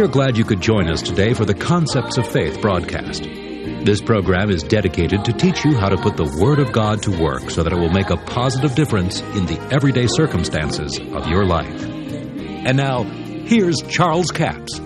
We are glad you could join us today for the Concepts of Faith broadcast. This program is dedicated to teach you how to put the Word of God to work so that it will make a positive difference in the everyday circumstances of your life. And now, here's Charles Capps.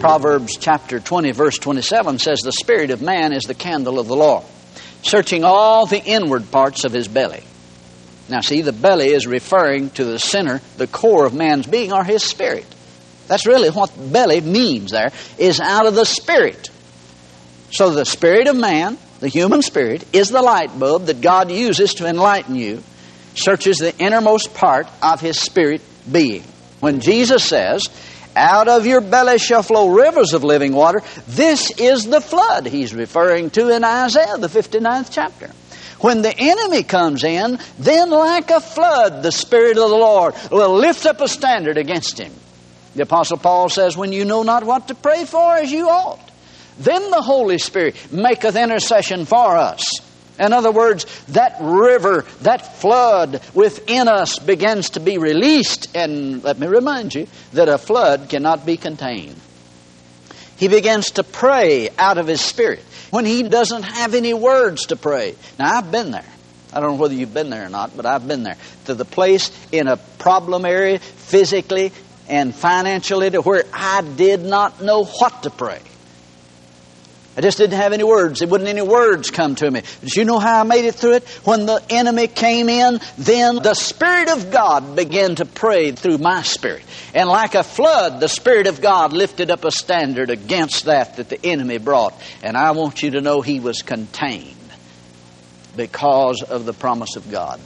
Proverbs chapter 20, verse 27 says, The spirit of man is the candle of the Lord, searching all the inward parts of his belly. Now, see, the belly is referring to the center, the core of man's being, or his spirit. That's really what belly means there, is out of the spirit. So the spirit of man, the human spirit, is the light bulb that God uses to enlighten you, searches the innermost part of his spirit being. When Jesus says, out of your belly shall flow rivers of living water. This is the flood he's referring to in Isaiah, the 59th chapter. When the enemy comes in, then like a flood, the Spirit of the Lord will lift up a standard against him. The Apostle Paul says, When you know not what to pray for as you ought, then the Holy Spirit maketh intercession for us. In other words, that river, that flood within us begins to be released. And let me remind you that a flood cannot be contained. He begins to pray out of his spirit when he doesn't have any words to pray. Now, I've been there. I don't know whether you've been there or not, but I've been there. To the place in a problem area, physically and financially, to where I did not know what to pray. I just didn't have any words. There wouldn't any words come to me. But you know how I made it through it? When the enemy came in, then the Spirit of God began to pray through my spirit. And like a flood, the Spirit of God lifted up a standard against that that the enemy brought. And I want you to know he was contained because of the promise of God.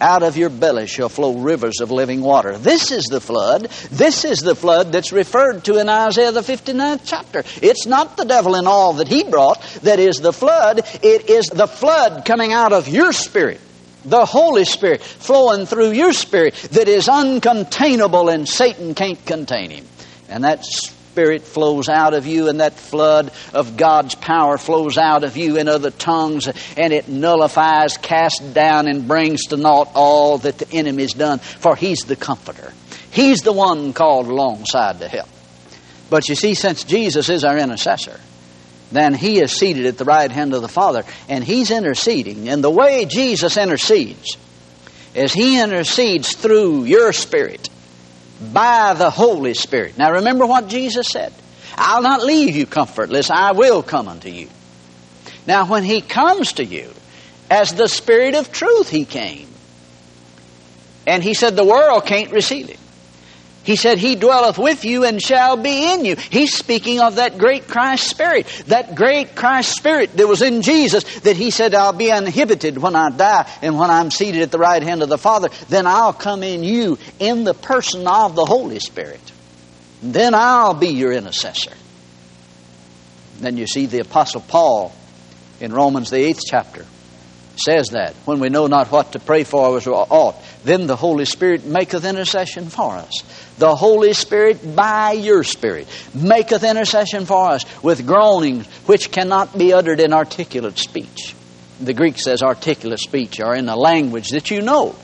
Out of your belly shall flow rivers of living water. This is the flood. This is the flood that's referred to in Isaiah the 59th chapter. It's not the devil and all that he brought that is the flood. It is the flood coming out of your spirit. The Holy Spirit flowing through your spirit that is uncontainable and Satan can't contain him. And that's Spirit flows out of you, and that flood of God's power flows out of you in other tongues, and it nullifies, casts down, and brings to naught all that the enemy's done. For He's the comforter. He's the one called alongside to help. But you see, since Jesus is our intercessor, then He is seated at the right hand of the Father, and He's interceding. And the way Jesus intercedes is He intercedes through your spirit by the Holy Spirit. Now remember what Jesus said. I'll not leave you comfortless, I will come unto you. Now when He comes to you, as the Spirit of truth He came. And He said the world can't receive Him. He said, He dwelleth with you and shall be in you. He's speaking of that great Christ Spirit, that great Christ Spirit that was in Jesus, that He said, I'll be uninhibited when I die and when I'm seated at the right hand of the Father. Then I'll come in you in the person of the Holy Spirit. Then I'll be your intercessor. Then you see the Apostle Paul in Romans, the eighth chapter, says that when we know not what to pray for as we ought, then the Holy Spirit maketh intercession for us. The Holy Spirit, by your Spirit, maketh intercession for us with groanings which cannot be uttered in articulate speech. The Greek says articulate speech, or in a language that you know.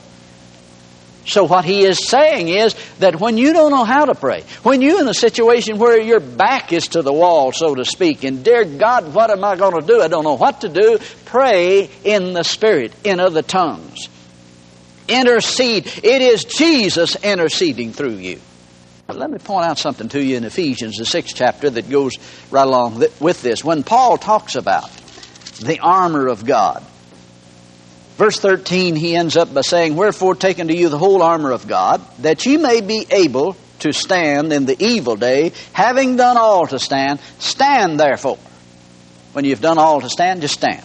So what he is saying is that when you don't know how to pray, when you're in a situation where your back is to the wall, so to speak, and dear God, what am I going to do? I don't know what to do. Pray in the Spirit, in other tongues. Intercede. It is Jesus interceding through you. But let me point out something to you in Ephesians, the sixth chapter, that goes right along with this. When Paul talks about the armor of God, Verse 13, he ends up by saying, Wherefore take unto you the whole armor of God, that ye may be able to stand in the evil day, having done all to stand, stand therefore. When you've done all to stand, just stand.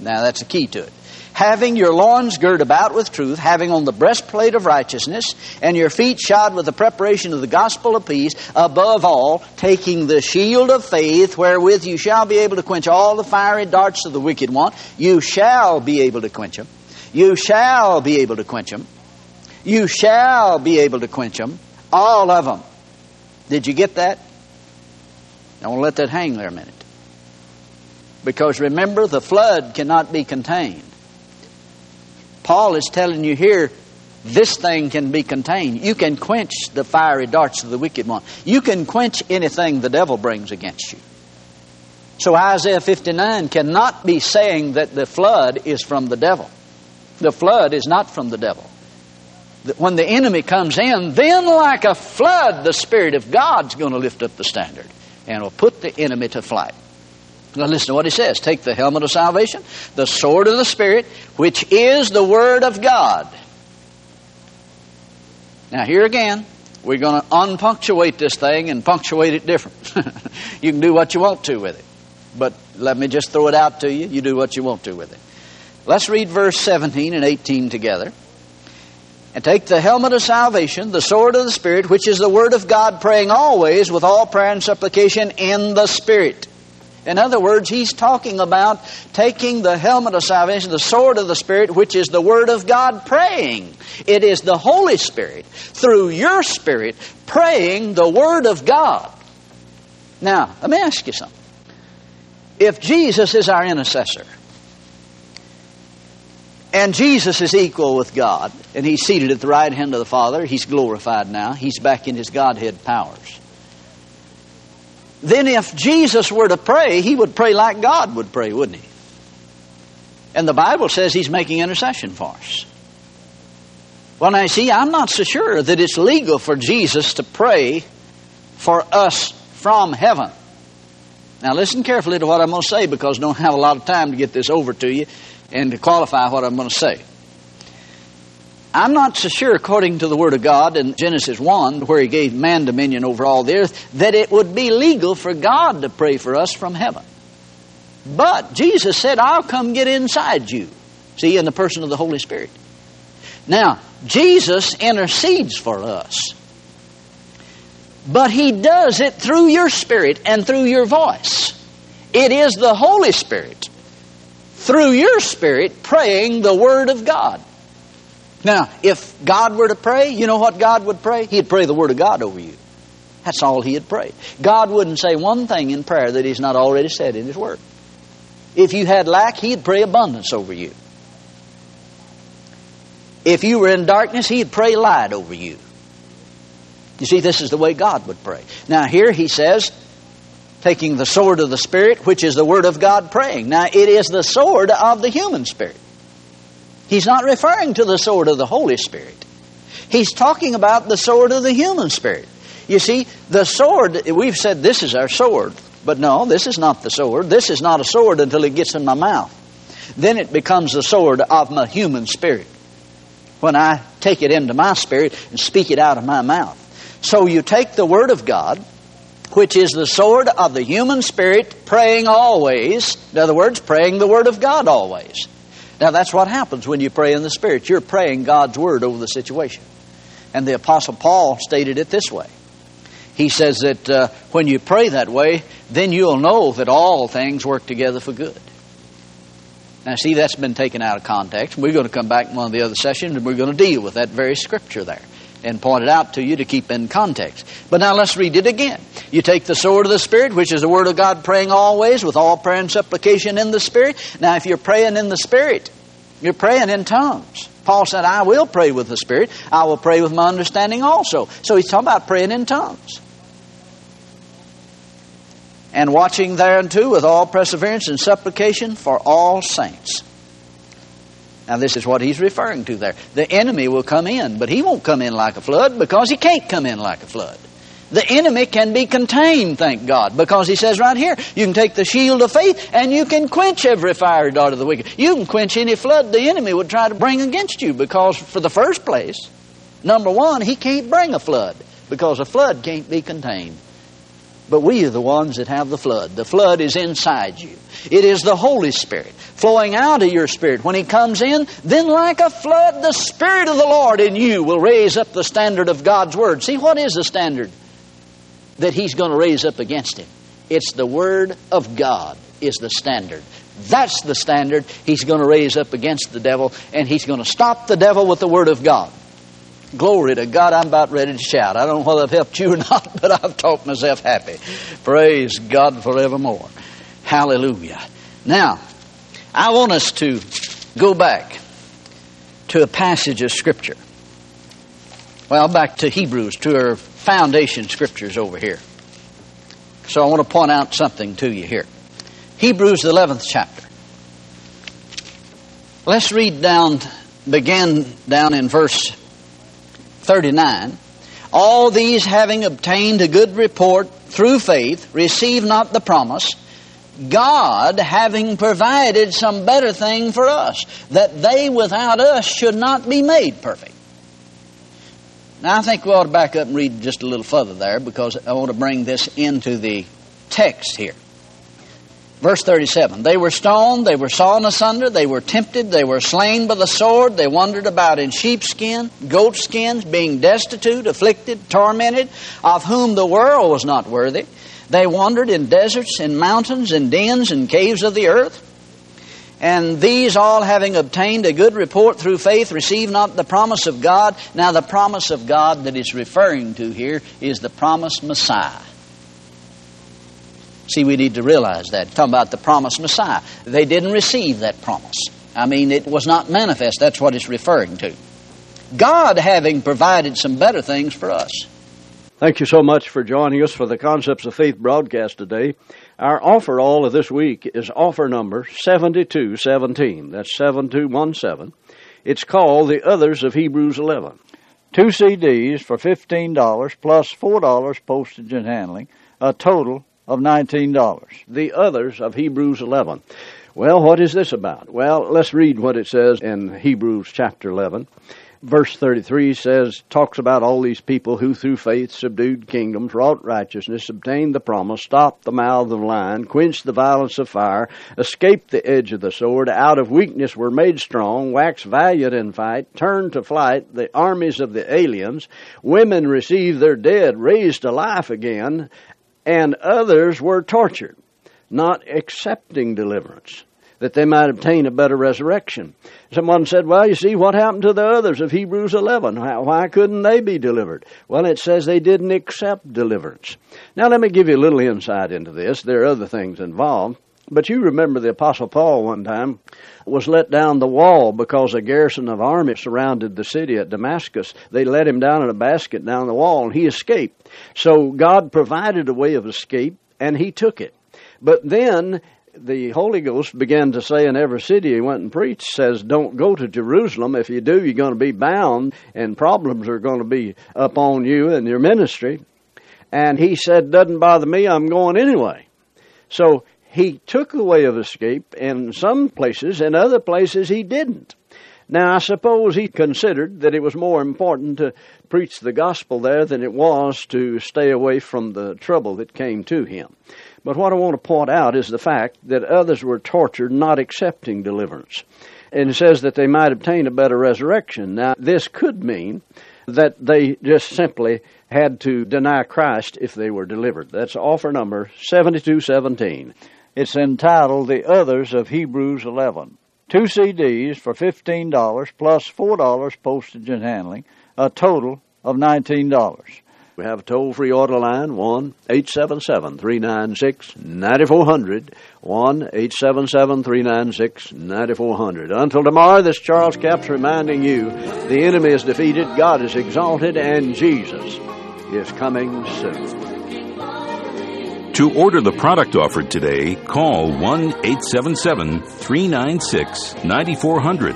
Now that's the key to it having your loins girt about with truth, having on the breastplate of righteousness, and your feet shod with the preparation of the gospel of peace, above all, taking the shield of faith, wherewith you shall be able to quench all the fiery darts of the wicked one. You shall be able to quench them. You shall be able to quench them. You shall be able to quench them. All of them. Did you get that? I want to let that hang there a minute. Because remember, the flood cannot be contained. Paul is telling you here this thing can be contained. You can quench the fiery darts of the wicked one. You can quench anything the devil brings against you. So Isaiah 59 cannot be saying that the flood is from the devil. The flood is not from the devil. When the enemy comes in, then like a flood, the Spirit of God's going to lift up the standard and will put the enemy to flight. Now listen to what he says. Take the helmet of salvation, the sword of the Spirit, which is the Word of God. Now here again, we're going to unpunctuate this thing and punctuate it different. you can do what you want to with it. But let me just throw it out to you. You do what you want to with it. Let's read verse 17 and 18 together. And take the helmet of salvation, the sword of the Spirit, which is the Word of God, praying always with all prayer and supplication in the Spirit. In other words, he's talking about taking the helmet of salvation, the sword of the Spirit, which is the Word of God, praying. It is the Holy Spirit, through your Spirit, praying the Word of God. Now, let me ask you something. If Jesus is our intercessor, and Jesus is equal with God, and He's seated at the right hand of the Father. He's glorified now. He's back in His Godhead powers. Then, if Jesus were to pray, He would pray like God would pray, wouldn't He? And the Bible says He's making intercession for us. Well, now, see, I'm not so sure that it's legal for Jesus to pray for us from heaven. Now, listen carefully to what I'm going to say because I don't have a lot of time to get this over to you and to qualify what I'm going to say. I'm not so sure, according to the Word of God in Genesis 1, where He gave man dominion over all the earth, that it would be legal for God to pray for us from heaven. But Jesus said, I'll come get inside you. See, in the person of the Holy Spirit. Now, Jesus intercedes for us. But He does it through your spirit and through your voice. It is the Holy Spirit through your spirit praying the Word of God. Now, if God were to pray, you know what God would pray? He'd pray the Word of God over you. That's all He'd pray. God wouldn't say one thing in prayer that He's not already said in His Word. If you had lack, He'd pray abundance over you. If you were in darkness, He'd pray light over you. You see, this is the way God would pray. Now, here He says, taking the sword of the Spirit, which is the Word of God praying. Now, it is the sword of the human spirit. He's not referring to the sword of the Holy Spirit. He's talking about the sword of the human spirit. You see, the sword, we've said this is our sword, but no, this is not the sword. This is not a sword until it gets in my mouth. Then it becomes the sword of my human spirit. When I take it into my spirit and speak it out of my mouth. So you take the Word of God, which is the sword of the human spirit, praying always. In other words, praying the Word of God always. Now, that's what happens when you pray in the Spirit. You're praying God's Word over the situation. And the Apostle Paul stated it this way. He says that uh, when you pray that way, then you'll know that all things work together for good. Now, see, that's been taken out of context. We're going to come back in one of the other sessions and we're going to deal with that very scripture there and point it out to you to keep in context. But now let's read it again. You take the sword of the Spirit, which is the Word of God, praying always with all prayer and supplication in the Spirit. Now, if you're praying in the Spirit, you're praying in tongues. Paul said, I will pray with the Spirit. I will pray with my understanding also. So he's talking about praying in tongues. And watching thereunto with all perseverance and supplication for all saints. Now, this is what he's referring to there. The enemy will come in, but he won't come in like a flood because he can't come in like a flood. The enemy can be contained, thank God, because he says right here, you can take the shield of faith and you can quench every fiery dart of the wicked. You can quench any flood the enemy would try to bring against you because, for the first place, number one, he can't bring a flood because a flood can't be contained. But we are the ones that have the flood. The flood is inside you. It is the Holy Spirit flowing out of your spirit. When He comes in, then like a flood, the Spirit of the Lord in you will raise up the standard of God's Word. See, what is the standard that He's going to raise up against Him? It's the Word of God is the standard. That's the standard He's going to raise up against the devil, and He's going to stop the devil with the Word of God. Glory to God, I'm about ready to shout. I don't know whether I've helped you or not, but I've talked myself happy. Praise God forevermore. Hallelujah. Now, I want us to go back to a passage of Scripture. Well, back to Hebrews, to our foundation scriptures over here. So I want to point out something to you here. Hebrews, the 11th chapter. Let's read down, begin down in verse 39. All these having obtained a good report through faith, receive not the promise, God having provided some better thing for us, that they without us should not be made perfect. Now, I think we ought to back up and read just a little further there because I want to bring this into the text here. Verse 37 They were stoned, they were sawn asunder, they were tempted, they were slain by the sword, they wandered about in sheepskin, goatskins, being destitute, afflicted, tormented, of whom the world was not worthy. They wandered in deserts, in mountains, in dens, and caves of the earth. And these all having obtained a good report through faith receive not the promise of God. Now, the promise of God that it's referring to here is the promised Messiah. See, we need to realize that. Talking about the promised Messiah. They didn't receive that promise. I mean, it was not manifest. That's what it's referring to. God having provided some better things for us. Thank you so much for joining us for the Concepts of Faith broadcast today. Our offer all of this week is offer number 7217. That's 7217. It's called The Others of Hebrews 11. Two CDs for $15 plus $4 postage and handling, a total of $19. The Others of Hebrews 11. Well, what is this about? Well, let's read what it says in Hebrews chapter 11 verse 33 says, talks about all these people who through faith subdued kingdoms, wrought righteousness, obtained the promise, stopped the mouth of lion, quenched the violence of fire, escaped the edge of the sword, out of weakness were made strong, waxed valiant in fight, turned to flight the armies of the aliens, women received their dead raised to life again, and others were tortured, not accepting deliverance that they might obtain a better resurrection. Someone said, Well, you see, what happened to the others of Hebrews 11? Why couldn't they be delivered? Well, it says they didn't accept deliverance. Now, let me give you a little insight into this. There are other things involved. But you remember the Apostle Paul one time was let down the wall because a garrison of army surrounded the city at Damascus. They let him down in a basket down the wall and he escaped. So God provided a way of escape and he took it. But then the Holy Ghost began to say in every city he went and preached, says, Don't go to Jerusalem. If you do, you're going to be bound, and problems are going to be upon you and your ministry. And he said, Doesn't bother me, I'm going anyway. So he took a way of escape in some places, in other places he didn't. Now, I suppose he considered that it was more important to preach the gospel there than it was to stay away from the trouble that came to him. But what I want to point out is the fact that others were tortured not accepting deliverance. And it says that they might obtain a better resurrection. Now, this could mean that they just simply had to deny Christ if they were delivered. That's offer number 7217. It's entitled The Others of Hebrews 11. Two CDs for $15 plus $4 postage and handling, a total of $19. We have a toll free order line, 1 877 396 9400. 1 877 396 9400. Until tomorrow, this Charles Capps reminding you the enemy is defeated, God is exalted, and Jesus is coming soon. To order the product offered today, call 1 877 396 9400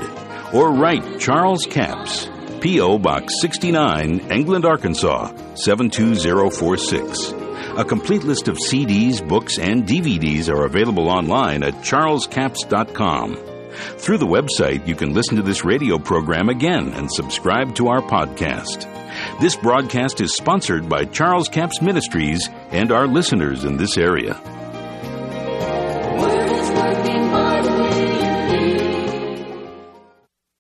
or write Charles Capps. P.O. Box 69, England, Arkansas 72046. A complete list of CDs, books, and DVDs are available online at charlescapps.com. Through the website, you can listen to this radio program again and subscribe to our podcast. This broadcast is sponsored by Charles Capps Ministries and our listeners in this area.